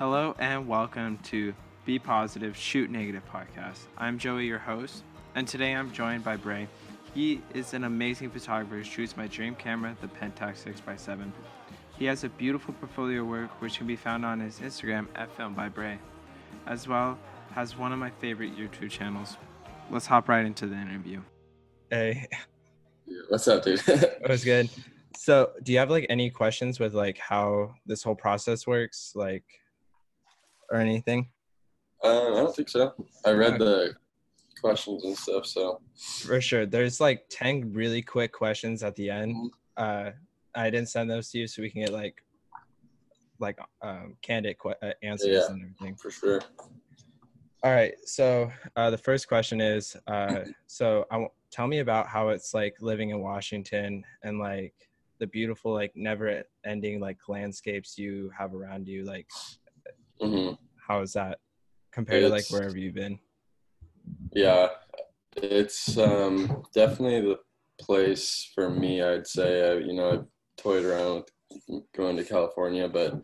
Hello and welcome to Be Positive, Shoot Negative podcast. I'm Joey, your host, and today I'm joined by Bray. He is an amazing photographer who shoots my dream camera, the Pentax 6x7. He has a beautiful portfolio work which can be found on his Instagram at Film by Bray, as well as one of my favorite YouTube channels. Let's hop right into the interview. Hey, What's up, dude? it was good. So, do you have like any questions with like how this whole process works, like, or anything? um, I don't think so. I read the questions and stuff, so For sure. There's like 10 really quick questions at the end. Mhm. Uh, I didn't send those to you so we can get like, like, um, candid que- uh, answers Yeah. and everything. for sure. All right. So, uh, the first question is, uh, so I w- tell me about how it's like living in Washington and like the beautiful, like never ending like landscapes you have around you. Like, hmm how is that compared to like It's- wherever you've been? Yeah, it's um, definitely the place for me. I'd say. I, you know, I've toyed around with going to California, but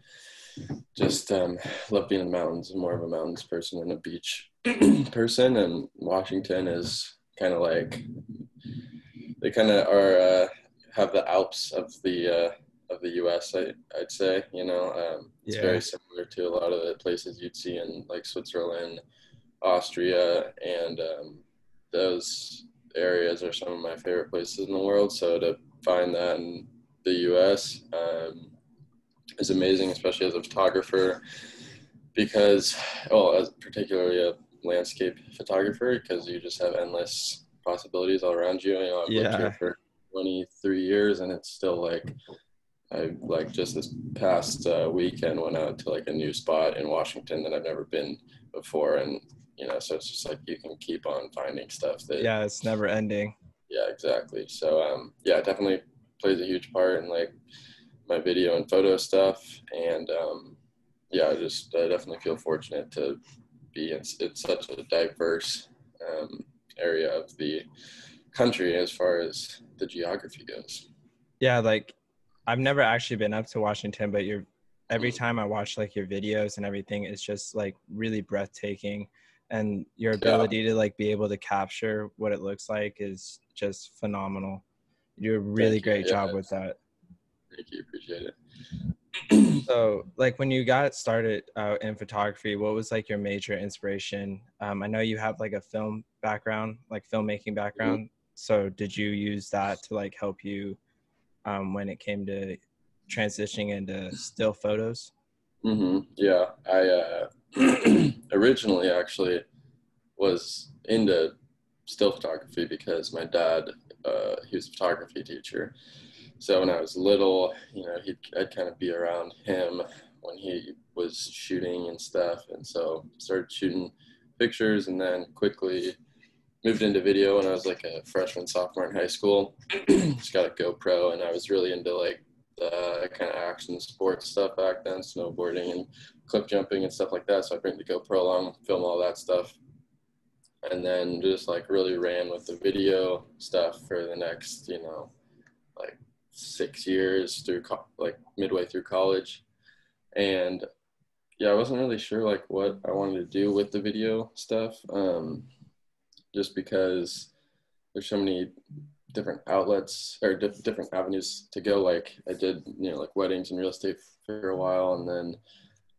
just um, love being in the mountains. I'm more of a mountains person than a beach person, and Washington is kind of like they kind of are uh, have the Alps of the uh, of the U.S. I, I'd say you know um, it's Yeah. very similar to a lot of the places you'd see in like Switzerland, Austria, and um, those areas are some of my favorite places in the world. So to find that in the U.S. Um, is amazing, especially as a photographer, because well, as particularly a landscape photographer, because you just have endless possibilities all around you. You know, I've lived here for 23 years, and it's still like I like just this past uh, weekend went out to like a new spot in Washington that I've never been before, and you know, so it's just like you can keep on finding stuff that Yeah, it's never ending. yeah, exactly. So um, yeah, it definitely plays a huge part in like my video and photo stuff, and um, yeah, I just I definitely feel fortunate to be in it's such a diverse um, area of the country as far as the geography goes. Yeah, like I've never actually been up to Washington, but you're every time I watch like your videos and everything, it's just like really breathtaking. And your ability to like be able to capture what it looks like is just phenomenal. You do a really you. great Yeah. job with that. Thank you, appreciate it. So, like when you got started uh, in photography, what was like your major inspiration? Um, I know you have like a film background, like filmmaking background. So, did you use that to like help you um, when it came to transitioning into still photos? hmm Yeah, I uh, originally actually was into still photography because my dad, uh, he was a photography teacher. So when I was little, you know, he'd, I'd kind of be around him when he was shooting and stuff. And so started shooting pictures and then quickly moved into video when I was like a freshman, sophomore in high school. Just got a GoPro and I was really into like the kind of action sports stuff back then, snowboarding and cliff jumping and stuff like that. So I bring the GoPro along, film all that stuff, and then just like really ran with the video stuff for the next, you know, like six years through co- like midway through college, and yeah, I wasn't really sure like what I wanted to do with the video stuff, um, just because there's so many different outlets or di- different avenues to go. Like I did, you know, like weddings and real estate for a while, and then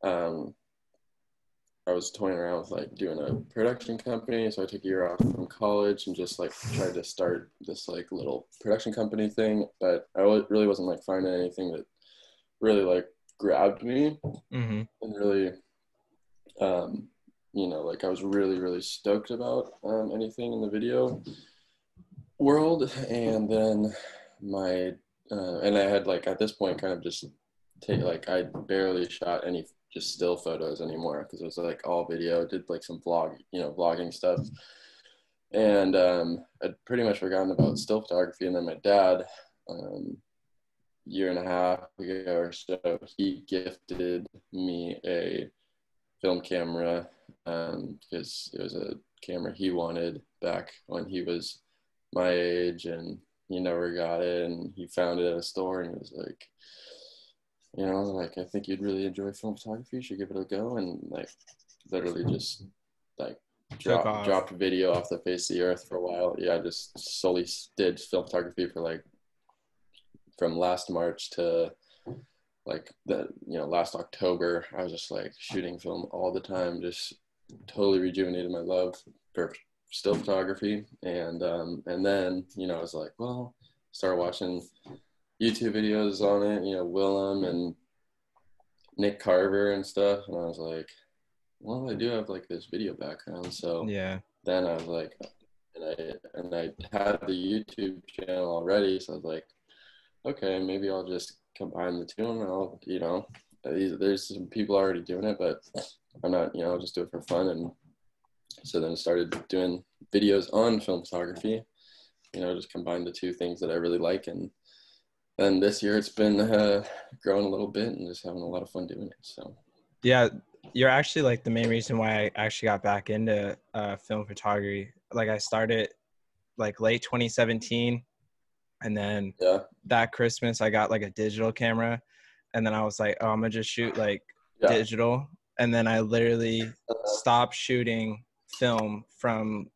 um, I was toying around with like doing a production company. So I took a year off from college and just like tried to start this like little production company thing. But I really wasn't like finding anything that really like grabbed me Mm-hmm. and really um, you know like i was really really stoked about um, anything in the video world. And then my uh, and i had like at this point kind of just take like i barely shot any just still photos anymore because it was like all video. Did like some vlog you know vlogging stuff. And um, i'd pretty much forgotten about still photography. And then my dad um, year and a half ago or so, he gifted me a film camera um, because it was a camera he wanted back when he was my age, and he never got it, and he found it at a store, and he was like, you know, like I think you'd really enjoy film photography. You should give it a go. And like, literally just like Took drop, dropped video off the face of the earth for a while. Yeah, I just solely did film photography for like from last March to like the you know last October. I was just like shooting film all the time, just totally rejuvenated my love for still photography. And um, and then you know I was like, well, start watching YouTube videos on it. You know, Willem and Nick Carver and stuff, and I was like, well, I do have like this video background, so Yeah. then I was like, and I and I had the YouTube channel already, so I was like, okay, maybe I'll just combine the two, and I'll, you know, there's some people already doing it, but I'm not, you know, I'll just do it for fun, and so then I started doing videos on film photography, you know, just combine the two things that I really like, and then this year it's been uh, growing a little bit and just having a lot of fun doing it. So. Yeah, you're actually like the main reason why I actually got back into uh, film photography. Like I started like late 2017, and then yeah, that Christmas I got like a digital camera, and then I was like, oh, I'm gonna just shoot like yeah, digital, and then I literally stopped shooting film from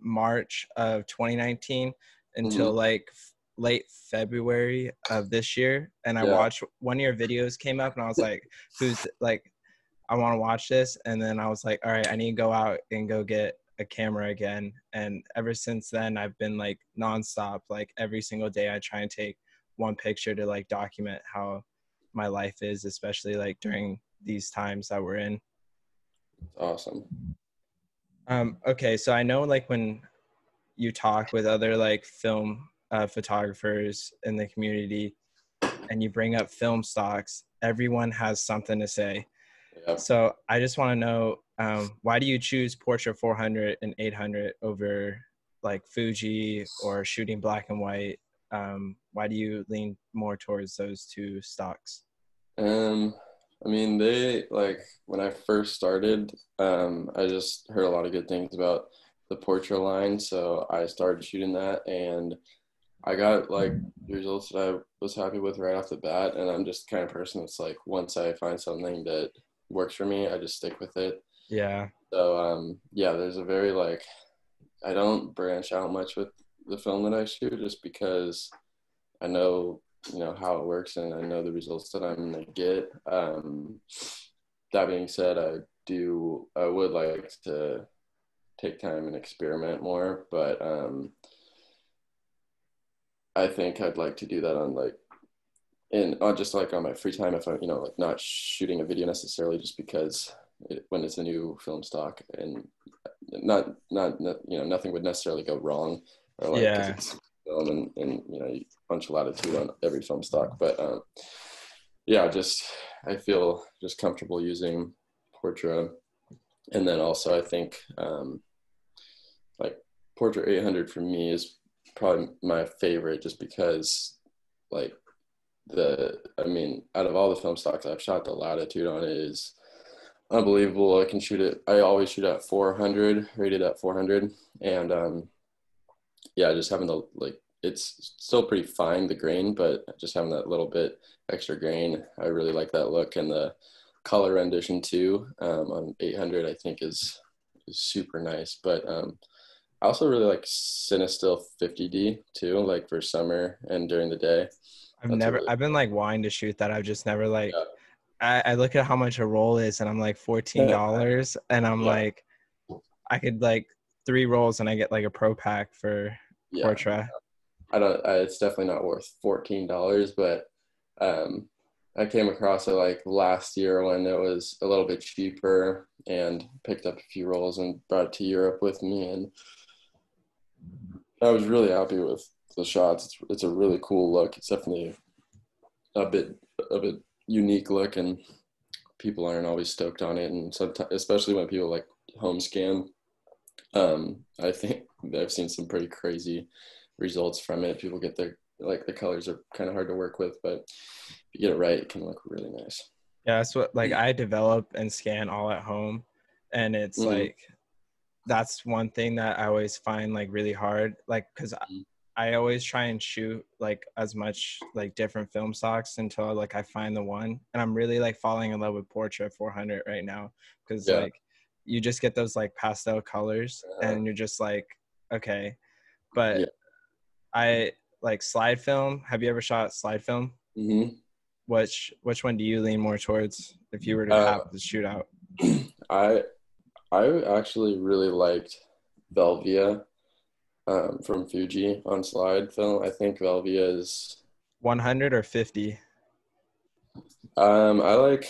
March of 2019 until Mhm. like f- late February of this year. And I Yeah. watched one of your videos came up and I was like, who's like, I want to watch this. And then I was like, all right, I need to go out and go get a camera again. And ever since then, I've been like nonstop, like every single day, I try and take one picture to like document how my life is, especially like during these times that we're in. awesome. Um, okay, so I know like when you talk with other like film uh, photographers in the community and you bring up film stocks, everyone has something to say. Yeah. So I just want to know um, why do you choose Portra 400 and 800 over like Fuji or shooting black and white? Um, why do you lean more towards those two stocks? Um, I mean, they like when I first started, um, I just heard a lot of good things about the Portra line, so I started shooting that, and I got like results that I was happy with right off the bat. And I'm just the kind of person that's like, once I find something that works for me, I just stick with it. Yeah, So um, yeah, there's a very like, I don't branch out much with the film that I shoot, just because I know you know how it works and I know the results that I'm gonna get. Um, that being said, I do I would like to take time and experiment more, but um, I think I'd like to do that on like in on just like on my free time if I'm you know like not shooting a video necessarily just because it, when it's a new film stock and not not you know nothing would necessarily go wrong or like Yeah. it's film and, and you know you bunch of latitude on every film stock. But um yeah just i feel just comfortable using portra. And then also i think um like portra 800 for me is probably my favorite just because like the i mean out of all the film stocks i've shot the latitude on it is unbelievable. I can shoot it i always shoot at 400 rated at 400 and um yeah, just having the like it's still pretty fine the grain, but just having that little bit extra grain, I really like that look and the color rendition too um, on 800. I think is is super nice, but um, I also really like Cinestill 50D too, like for summer and during the day. I've That's never, really- I've been like wanting to shoot that. I've just never like, Yeah. I, I look at how much a roll is and I'm like $14 and I'm Yeah. like, I could like three rolls and I get like a pro pack for Yeah, Portra. I don't. I, it's definitely not worth fourteen dollars, but um, I came across it like last year when it was a little bit cheaper, and picked up a few rolls and brought it to Europe with me, and I was really happy with the shots. It's it's a really cool look. It's definitely a bit of a bit unique look, and people aren't always stoked on it, and sometimes especially when people like home scan. Um, I think I've seen some pretty crazy results from it. People get their like the colors are kind of hard to work with, but if you get it right, it can look really nice. Yeah, that's what like I develop and scan all at home, and it's Mhm. like that's one thing that I always find like really hard, like because Mhm. I always try and shoot like as much like different film stocks until like I find the one. And I'm really like falling in love with Portra 400 right now because Yeah. like you just get those like pastel colors Uh-huh. and you're just like okay. But Yeah. I like slide film. Have you ever shot slide film? hmm Which which one do you lean more towards if you were to Uh, have the shootout? I I actually really liked Velvia um, from Fuji on slide film. I think Velvia is 100 or 50? um I like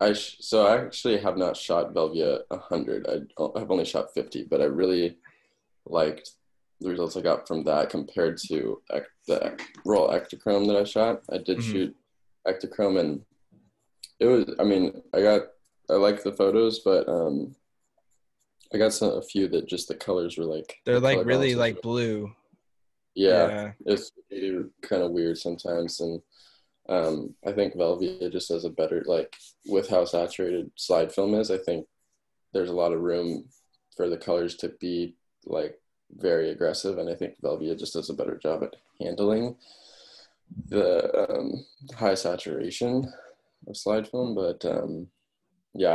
I sh- so I actually have not shot Velvia 100. I I've only shot 50, but I really liked the results I got from that compared to ec- the ec- raw Ektachrome that I shot. I did Mhm. shoot Ektachrome and it was I mean, I got I liked the photos, but um I got some, a few that just the colors were like They're the like really like blue. yeah, it's kind of weird sometimes and um, i think velvia just does a better like with how saturated slide film is i think there's a lot of room for the colors to be like very aggressive and i think velvia just does a better job at handling the um, high saturation of slide film but um, yeah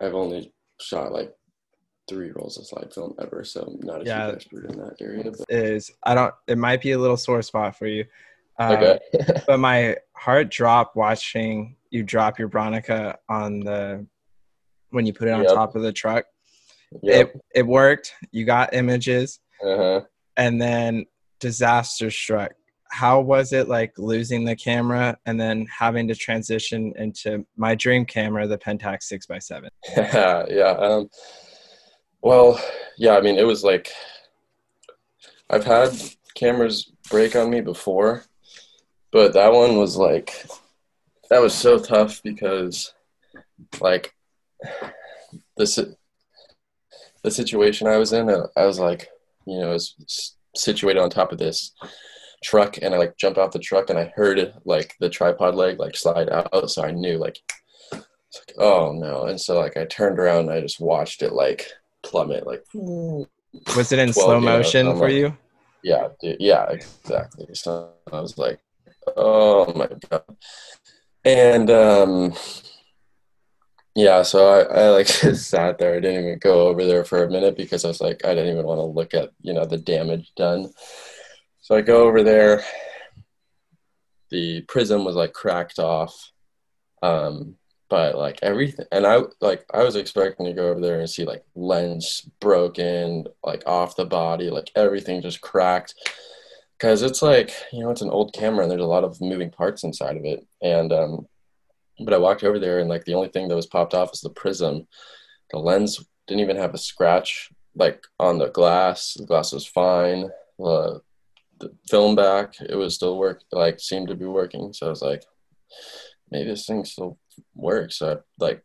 I, i've only shot like three rolls of slide film ever so i'm not a Yeah. huge expert in that area but Is I don't. It might be a little sore spot for you. Uh, okay but my heart dropped watching you drop your Bronica on the when you put it on Yep. top of the truck. Yep. It it worked. You got images, Uh-huh. and then disaster struck. How was it like losing the camera and then having to transition into my dream camera, the Pentax six x seven? Yeah, yeah. Um, well, yeah. I mean, it was like I've had cameras break on me before, but that one was like that was so tough because like this the situation I was in. I was like, you know, I was situated on top of this truck, and I like jumped off the truck, and I heard like the tripod leg like slide out, so I knew like like, oh no. And so like I turned around and I just watched it like plummet like Was it in 12, slow motion I'm for like- you? yeah, dude, yeah, exactly. So I was like, oh my god. And um yeah, so I, I like just sat there. I didn't even go over there for a minute because I was like, I didn't even want to look at, you know, the damage done. So I go over there. The prism was like cracked off. Um, but like everything and I like I was expecting to go over there and see like lens broken, like off the body, like everything just cracked. Cause it's like, you know, it's an old camera and there's a lot of moving parts inside of it. And um but I walked over there and like the only thing that was popped off was the prism. The lens didn't even have a scratch like on the glass. The glass was fine. The, the film back, it was still work like seemed to be working. So I was like, maybe this thing still works. So I like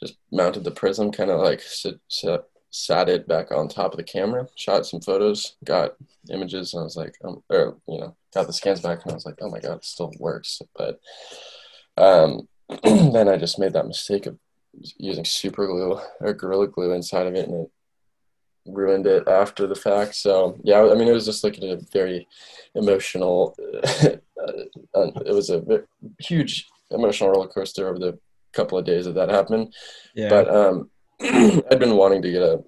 just mounted the prism, kind of like sit, sit, sat it back on top of the camera, shot some photos, got images, and I was like, um, or you know, got the scans back, and I was like, oh my god, it still works. But um, then I just made that mistake of using super glue or gorilla glue inside of it, and it ruined it after the fact. So yeah, I mean, it was just like a very emotional. it was a huge emotional roller coaster over the couple of days that that happened. Yeah. But um, I'd been wanting to get a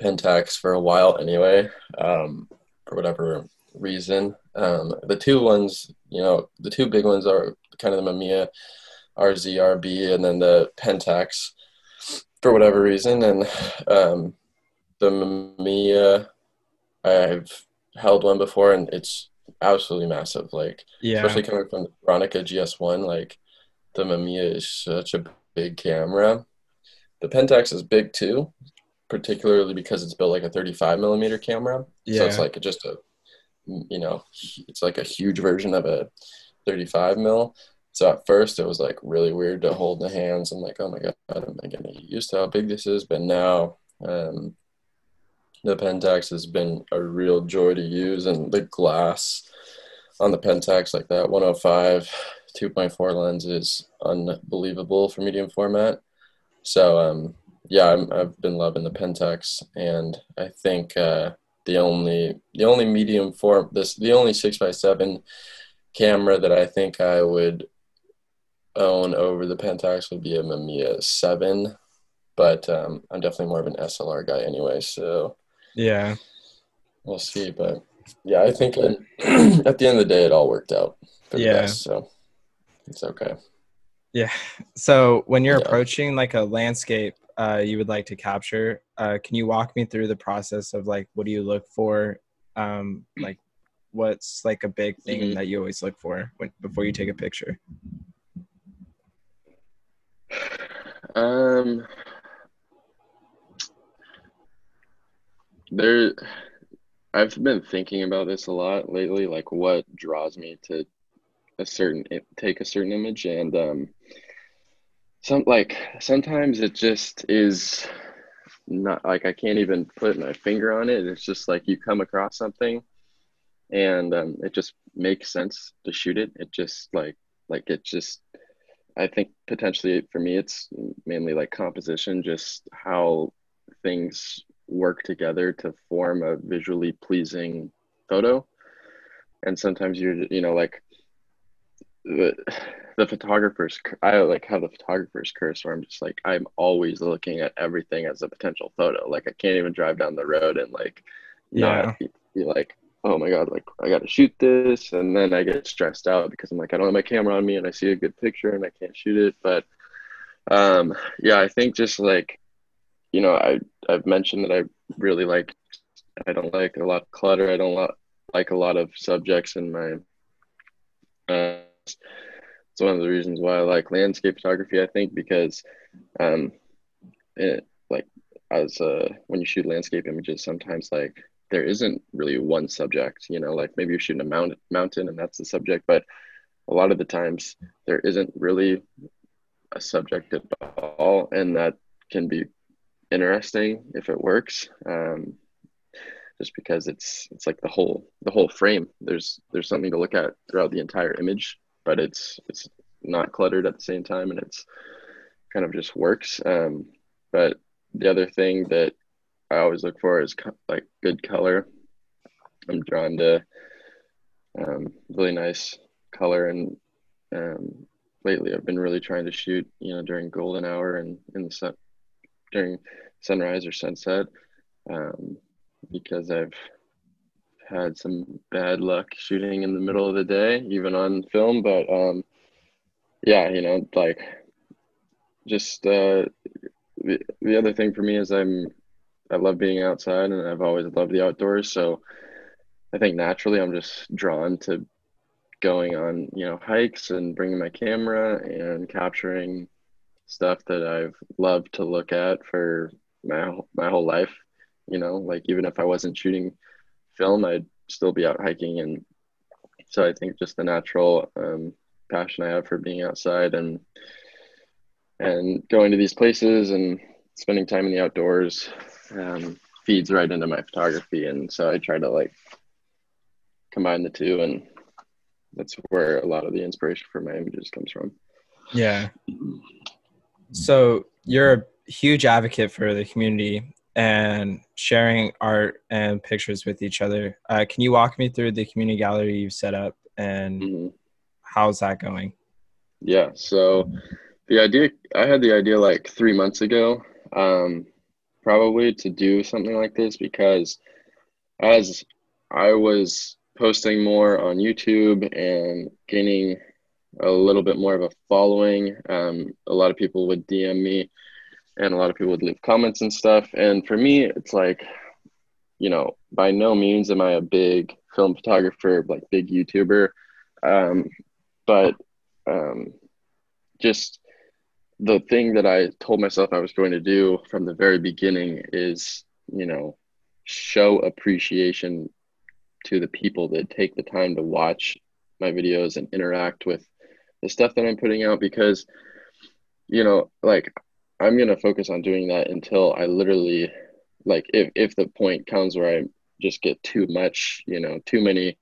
Pentax for a while anyway, um, for whatever reason. Um, the two ones, you know, the two big ones are kind of the Mamiya RZRB and then the Pentax for whatever reason. And um, the Mamiya, I've held one before and it's absolutely massive. Like, yeah. especially coming from the Bronica GS1, like the Mamiya is such a big camera. The Pentax is big too, particularly because it's built like a 35 millimeter camera. yeah. So it's like just a, you know, it's like a huge version of a 35 mil. So at first it was like really weird to hold the hands and like, oh my God, am I gonna get used to how big this is? But now, um, the Pentax has been a real joy to use, and the glass on the Pentax, like that 105 2.4 lens, is unbelievable for medium format. So, um, yeah, I'm, I've been loving the Pentax, and I think uh, the only the only medium form this the only six by seven camera that I think I would own over the Pentax would be a Mamiya seven, but um, I'm definitely more of an SLR guy anyway. So Yeah. we'll see. But yeah, I think at, at the end of the day, it all worked out for the Yeah. best. So it's okay. Yeah. So when you're Yeah. approaching like a landscape uh, you would like to capture, uh, can you walk me through the process of like what do you look for? Um, like what's like a big thing Mhm. that you always look for when before you take a picture? Um, there, I've been thinking about this a lot lately, like what draws me to a certain take a certain image, and um, some like sometimes it just is not like I can't even put my finger on it. It's just like you come across something, and um, it just makes sense to shoot it. It just like like it just I think potentially for me, it's mainly like composition, just how things work together to form a visually pleasing photo. And sometimes you're, you know, like the, the photographer's, I like have the photographer's curse where I'm just like, I'm always looking at everything as a potential photo. Like I can't even drive down the road and like not be, be like, oh my god like i gotta shoot this. And then i get stressed out because i'm like i don't have my camera on me and i see a good picture and i can't shoot it. But um yeah i think just like you know i i've mentioned that i really like i don't like a lot of clutter. I don't like a lot of subjects in my uh it's one of the reasons why i like landscape photography i think because um it like as uh when you shoot landscape images sometimes like there isn't really one subject you know like maybe you're shooting a mount- mountain and that's the subject but a lot of the times there isn't really a subject at all and that can be interesting if it works um, just because it's it's like the whole the whole frame. There's there's something to look at throughout the entire image but it's it's not cluttered at the same time and it's kind of just works um, but the other thing that I always look for is co- like good color. I'm drawn to um, really nice color, and um, lately I've been really trying to shoot, you know, during golden hour and in the sun, during sunrise or sunset, um, because I've had some bad luck shooting in the middle of the day, even on film. But um, yeah, you know, like just uh, the the other thing for me is I'm I love being outside and I've always loved the outdoors. So I think naturally I'm just drawn to going on, you know, hikes and bringing my camera and capturing stuff that I've loved to look at for my my whole life. You know, like even if I wasn't shooting film, I'd still be out hiking. And so I think just the natural um, passion I have for being outside and and going to these places and spending time in the outdoors um, feeds right into my photography and so i try to like combine the two and that's where a lot of the inspiration for my images comes from Yeah. So you're a huge advocate for the community and sharing art and pictures with each other. Uh, can you walk me through the community gallery you've set up and Mhm. how's that going? yeah so the idea i had the idea like three months ago um, probably to do something like this because as i was posting more on youtube and gaining a little bit more of a following um, a lot of people would dm me and a lot of people would leave comments and stuff. And for me it's like you know by no means am i a big film photographer like big youtuber. Um, but um, just the thing that I told myself I was going to do from the very beginning is, you know, show appreciation to the people that take the time to watch my videos and interact with the stuff that I'm putting out because, you know, like I'm going to focus on doing that until I literally, like, if, if the point comes where I just get too much, you know, too many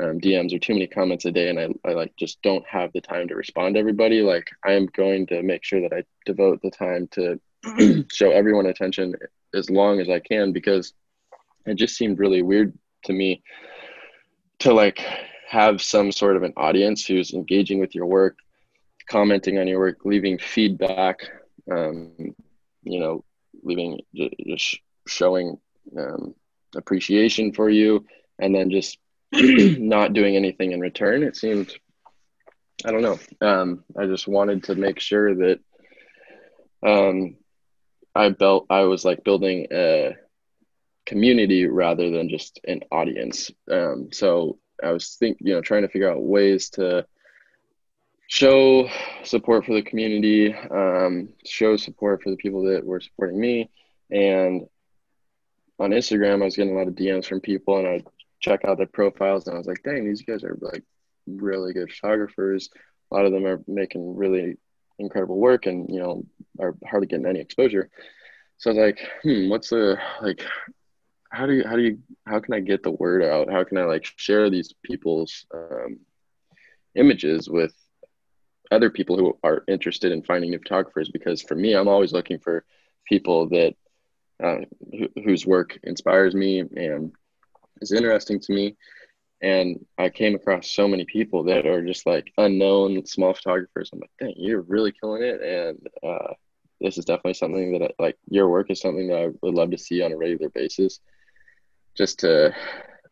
um, DMs or too many comments a day, and I, I like just don't have the time to respond to everybody. Like I am going to make sure that I devote the time to show everyone attention as long as I can because it just seemed really weird to me to like have some sort of an audience who's engaging with your work, commenting on your work, leaving feedback, um, you know, leaving just showing um, appreciation for you, and then just not doing anything in return. It seemed, I don't know. Um, I just wanted to make sure that um, I built, I was like building a community rather than just an audience. Um, so I was think you know trying to figure out ways to show support for the community, um, show support for the people that were supporting me, and on Instagram I was getting a lot of DMs from people, and I check out their profiles, and I was like, dang, these guys are like really good photographers. A lot of them are making really incredible work, and you know are hardly getting any exposure. So I was like, hmm, what's the like how do you how do you how can I get the word out? How can I like share these people's um, images with other people who are interested in finding new photographers? Because for me, I'm always looking for people that uh, whose work inspires me and is interesting to me. And I came across so many people that are just like unknown small photographers. I'm like, dang, you're really killing it. And uh, this is definitely something that I, like your work is something that I would love to see on a regular basis just to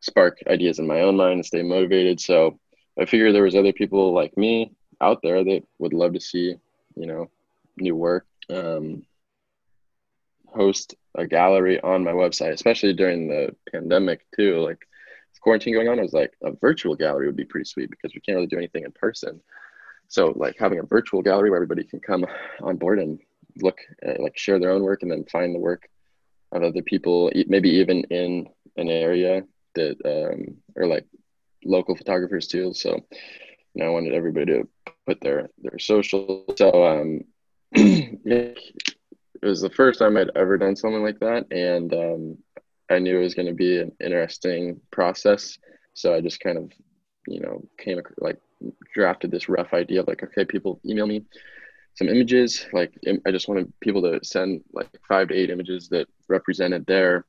spark ideas in my own mind and stay motivated. So I figured there was other people like me out there that would love to see, you know, new work. Um, host a gallery on my website, especially during the pandemic too. Like quarantine going on, I was like, a virtual gallery would be pretty sweet because we can't really do anything in person. So like having a virtual gallery where everybody can come on board and look, at, like share their own work and then find the work of other people, maybe even in an area that um, are like local photographers too. So you know, I wanted everybody to put their their social. So um, it was the first time I'd ever done something like that, and um, I knew it was going to be an interesting process. So I just kind of, you know, came like drafted this rough idea of like, okay, people email me some images. Like I just wanted people to send like five to eight images that represented their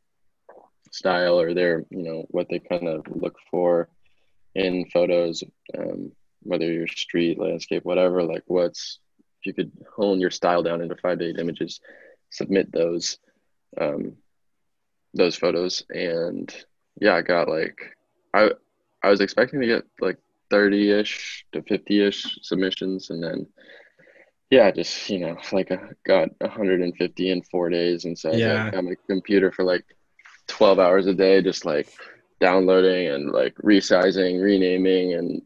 style or their you know what they kind of look for in photos um, whether you're street landscape whatever like what's if you could hone your style down into five to eight images submit those um, those photos. And yeah i got like i i was expecting to get like 30ish to 50ish submissions. And then yeah just you know like I got 150 in four days. And so yeah. i got my computer for like 12 hours a day just like downloading and like resizing renaming and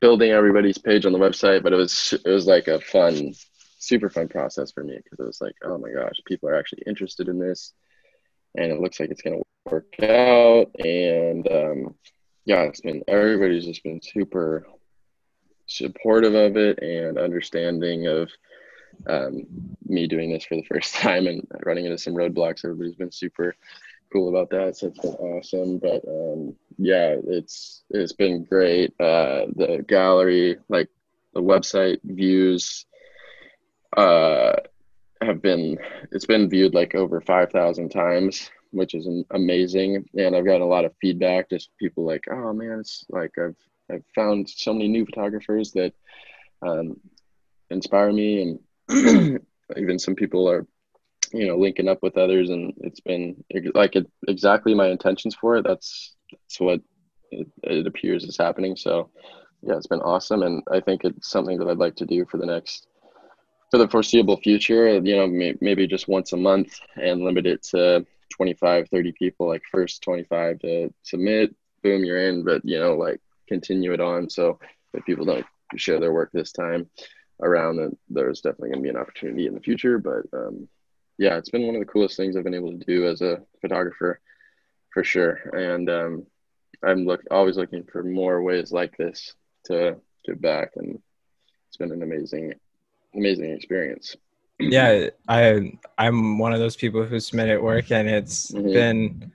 building everybody's page on the website but it was it was like a fun super fun process for me because it was like oh my gosh people are actually interested in this and it looks like it's going to work out and um, yeah it's been everybody's just been super supportive of it and understanding of um, me doing this for the first time and running into some roadblocks. Everybody's been super cool about that. So it's been awesome. But um, yeah, it's it's been great. Uh, the gallery, like the website views, uh, have been it's been viewed like over five thousand times, which is amazing. And I've gotten a lot of feedback. Just people like, oh man, it's like I've I've found so many new photographers that um, inspire me, and even some people are you know linking up with others and it's been like it, exactly my intentions for it. That's that's what it, it, appears is happening. So yeah it's been awesome and i think it's something that i'd like to do for the next for the foreseeable future you know may, maybe just once a month and limit it to 25 30 people like first 25 to submit boom you're in but you know like continue it on. So if people don't share their work this time around there's definitely going to be an opportunity in the future but um, yeah, it's been one of the coolest things I've been able to do as a photographer, for sure. And um, I'm look always looking for more ways like this to give back, and it's been an amazing, amazing experience. Yeah, I I'm one of those people who submitted work, and it's mm-hmm. been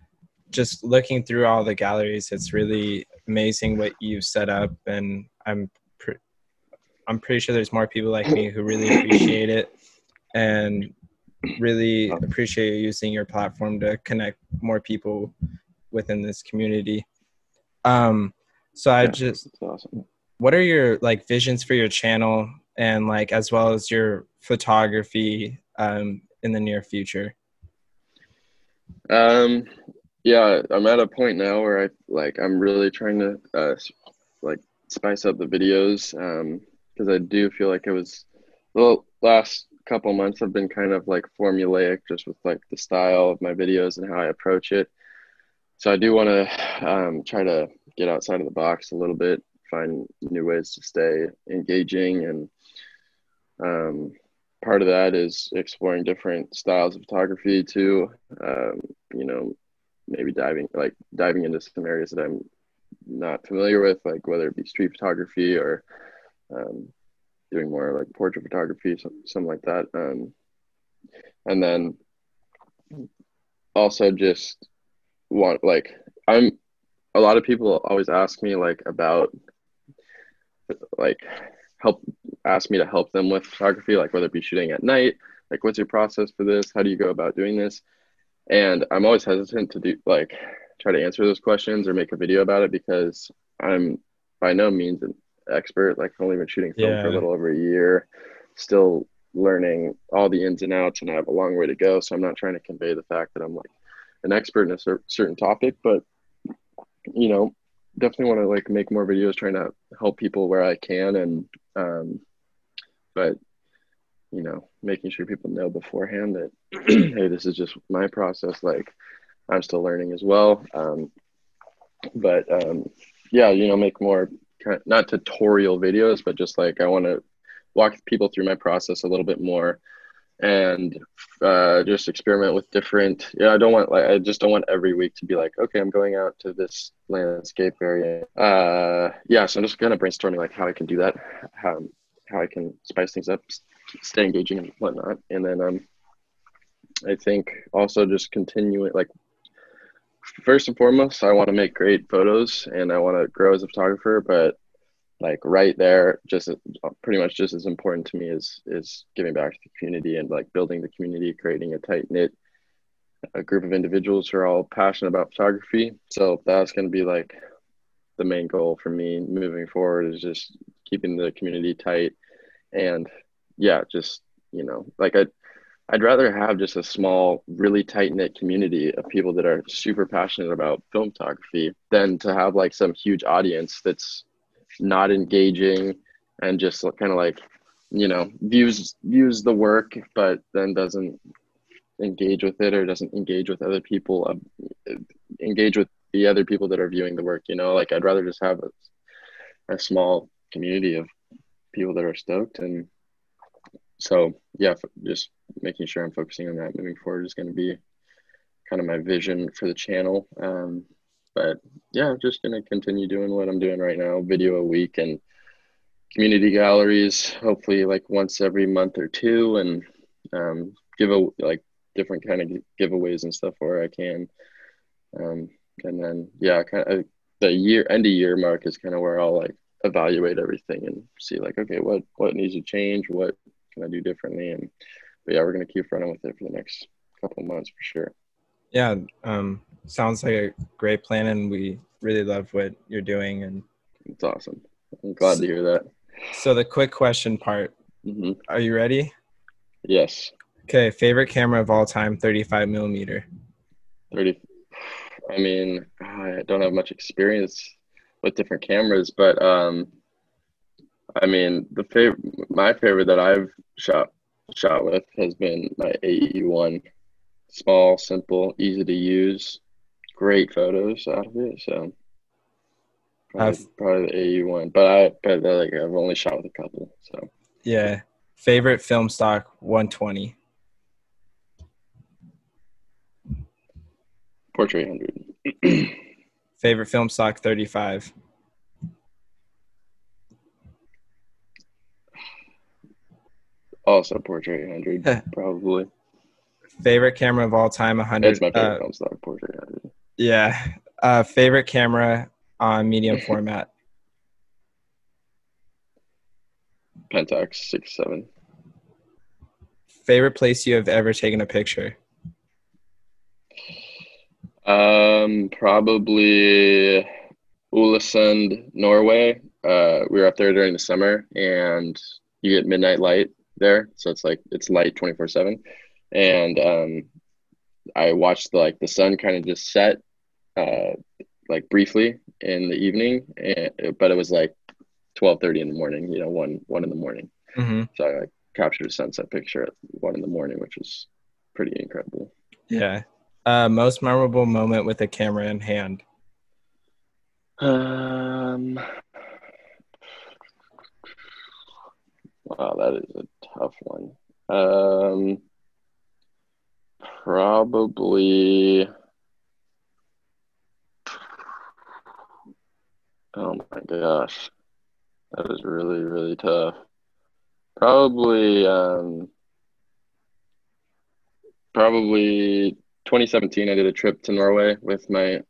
just looking through all the galleries. It's really amazing what you've set up, and I'm pre- I'm pretty sure there's more people like me who really appreciate it. And really appreciate you using your platform to connect more people within this community. Um, so I Yeah. just, awesome. what are your like visions for your channel and like as well as your photography um, in the near future? Um, yeah, I'm at a point now where I like I'm really trying to uh like spice up the videos um because I do feel like it was the last couple months have been kind of like formulaic just with like the style of my videos and how I approach it. So I do want to um, try to get outside of the box a little bit, find new ways to stay engaging and um, part of that is exploring different styles of photography too. Um, you know, maybe diving like diving into some areas that I'm not familiar with, like whether it be street photography or um, doing more like portrait photography, some, something like that. Um, and then also just want like I'm a lot of people always ask me like about like help ask me to help them with photography, like whether it be shooting at night, like what's your process for this? How do you go about doing this? And I'm always hesitant to do like try to answer those questions or make a video about it because I'm by no means an expert. Like I've only been shooting film for a little over a year, still learning all the ins and outs, and I have a long way to go. So I'm not trying to convey the fact that I'm like an expert in a cer- certain topic, but you know, definitely want to like make more videos trying to help people where I can and um but you know, making sure people know beforehand that hey, this is just my process like I'm still learning as well. Um but um yeah, you know, make more kind not tutorial videos, but just like I want to walk people through my process a little bit more and uh, just experiment with different yeah i don't want like i just don't want every week to be like okay i'm going out to this landscape area. Uh yeah so i'm just kind of brainstorming like how i can do that how how i can spice things up stay engaging and whatnot. And then um i think also just continuing like first and foremost i want to make great photos and i want to grow as a photographer but like right there just pretty much just as important to me is is giving back to the community and like building the community creating a tight knit a group of individuals who are all passionate about photography. So that's going to be like the main goal for me moving forward is just keeping the community tight and yeah just you know like i I'd rather have just a small, really tight knit community of people that are super passionate about film photography than to have like some huge audience that's not engaging and just kind of like, you know, views views the work but then doesn't engage with it or doesn't engage with other people, uh, engage with the other people that are viewing the work. You know, like I'd rather just have a, a small community of people that are stoked and so yeah just making sure i'm focusing on that moving forward is going to be kind of my vision for the channel. Um, but yeah i'm just going to continue doing what i'm doing right now video a week and community galleries hopefully like once every month or two and um, give a like different kind of giveaways and stuff where i can. Um, and then yeah kind of the year end of year mark is kind of where i'll like evaluate everything and see like okay what what needs to change? What can i do differently? And but yeah we're going to keep running with it for the next couple of months for sure Yeah, um, sounds like a great plan, and we really love what you're doing. And it's awesome i'm glad to hear that so the quick question part: hmm Are you ready? yes Okay, favorite camera of all time, 35 millimeter. 30 i mean i don't have much experience with different cameras but um i mean the favorite my favorite that i've shot shot with has been my ae1 small simple easy to use. Great photos out of it so probably, I've- probably the ae1 but i but like i've only shot with a couple so. Yeah, favorite film stock, 120. Portra 100 Favorite film stock, 35. Also Portra 100 probably Favorite camera of all time, 100. it's my favorite uh, film stock Portra 100 yeah. Uh, favorite camera on medium format. pentax 6 7 favorite place you have ever taken a picture? Um, probably Ålesund, Norway. Uh, we were up there during the summer, and you get midnight light there, so it's like it's light twenty four seven. And um, I watched the, like the sun kind of just set, uh, like briefly in the evening, and but it was like twelve thirty in the morning. You know, one one in the morning. Mm-hmm. So I like, captured a sunset picture at one in the morning, which was pretty incredible. Yeah. Uh, most memorable moment with a camera in hand. Um, wow, that is a tough one. Um, probably. Oh my gosh, that is really really tough. Probably, um, probably 2017. I did a trip to Norway with my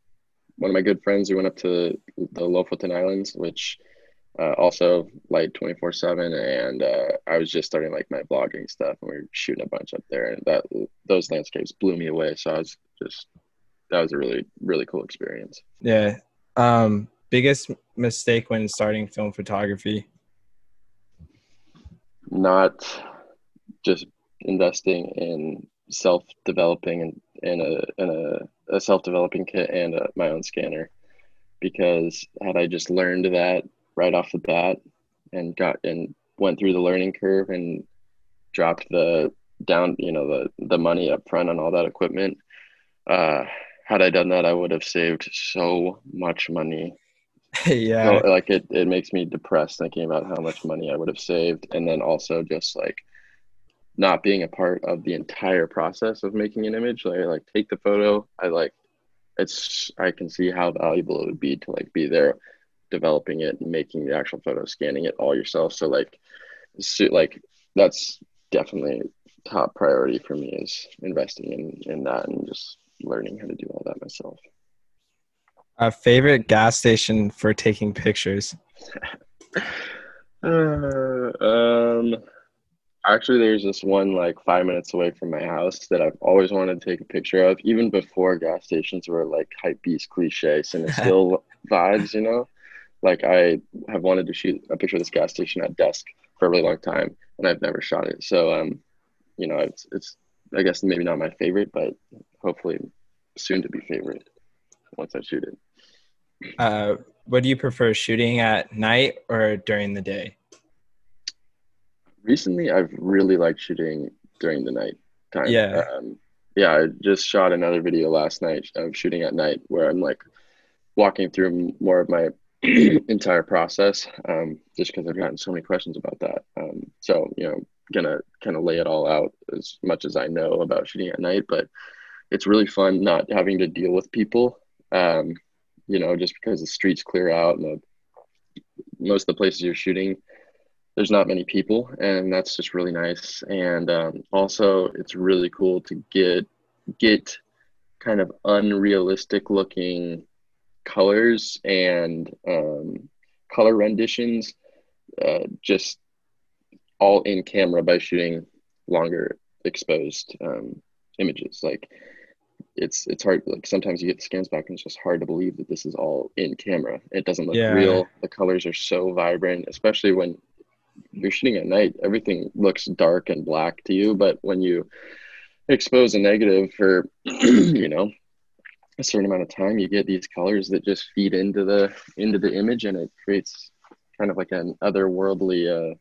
one of my good friends. We went up to the Lofoten Islands, which uh, also light 24 seven. And uh, I was just starting like my vlogging stuff and we were shooting a bunch up there and that, those landscapes blew me away. So I was just, that was a really, really cool experience. Yeah. Um, biggest mistake when starting film photography? Not just investing in self-developing and in a in a, a self-developing kit and a, my own scanner because had I just learned that right off the bat and got and went through the learning curve and dropped the down you know the the money up front on all that equipment. Uh had I done that I would have saved so much money. Yeah. So, like it, it makes me depressed thinking about how much money I would have saved. And then also just like not being a part of the entire process of making an image. Like I like take the photo. I like it's I can see how valuable it would be to like be there developing it and making the actual photo scanning it all yourself. So like so, like that's definitely top priority for me is investing in in that and just learning how to do all that myself. A favorite gas station for taking pictures? Uh, um Actually, there's this one like five minutes away from my house that I've always wanted to take a picture of, even before gas stations were like hype beast cliche and it's still vibes, you know? Like I have wanted to shoot a picture of this gas station at dusk for a really long time and I've never shot it. So um, you know, it's it's I guess maybe not my favorite, but hopefully soon to be favorite once I shoot it. Uh what do you prefer shooting at night or during the day? recently I've really liked shooting during the night time. Yeah. Um, yeah, I just shot another video last night of shooting at night where I'm like walking through more of my entire process um, just because I've gotten so many questions about that. Um, so, you know, gonna kind of lay it all out as much as I know about shooting at night, but it's really fun not having to deal with people. Um, you know, just because the streets clear out and the, most of the places you're shooting there's not many people and that's just really nice and um, also it's really cool to get get kind of unrealistic looking colors and um, color renditions uh, just all in camera by shooting longer exposed um, images like it's it's hard like sometimes you get the scans back and it's just hard to believe that this is all in camera it doesn't look Yeah. real the colors are so vibrant especially when you're shooting at night, everything looks dark and black to you. But when you expose a negative for, you know, a certain amount of time, you get these colors that just feed into the into the image, and it creates kind of like an otherworldly uh,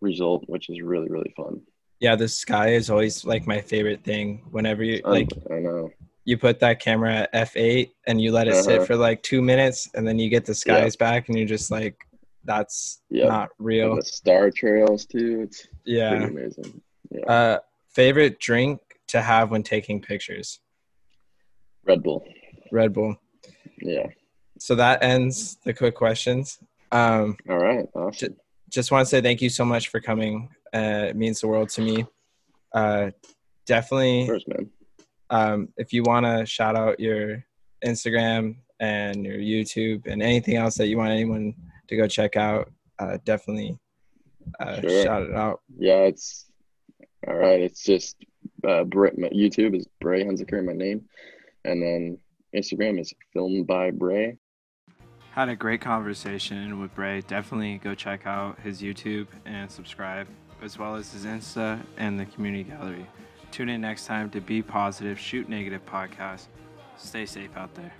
result, which is really really fun. Yeah, the sky is always like my favorite thing. Whenever you like I know. you put that camera at f8 and you let it sit Uh-huh. for like two minutes and then you get the skies back and you're just like that's Yeah. not And real the star trails too. It's yeah amazing. Yeah. uh favorite drink to have when taking pictures Red Bull. red bull Yeah. so that ends the quick questions um All right. Awesome. just want to say thank you so much for coming uh it means the world to me uh definitely First, man. um, if you want to shout out your Instagram and your YouTube and anything else that you want anyone to go check out, uh, definitely uh, Sure. shout it out. Yeah, it's All right, it's just uh, Bray, my YouTube is Bray Hunziker, my name, and then Instagram is filmed by Bray. Had a great conversation with Bray. Definitely go check out his YouTube and subscribe, as well as his Insta and the community gallery. Tune in next time to Be Positive, Shoot Negative podcast. Stay safe out there.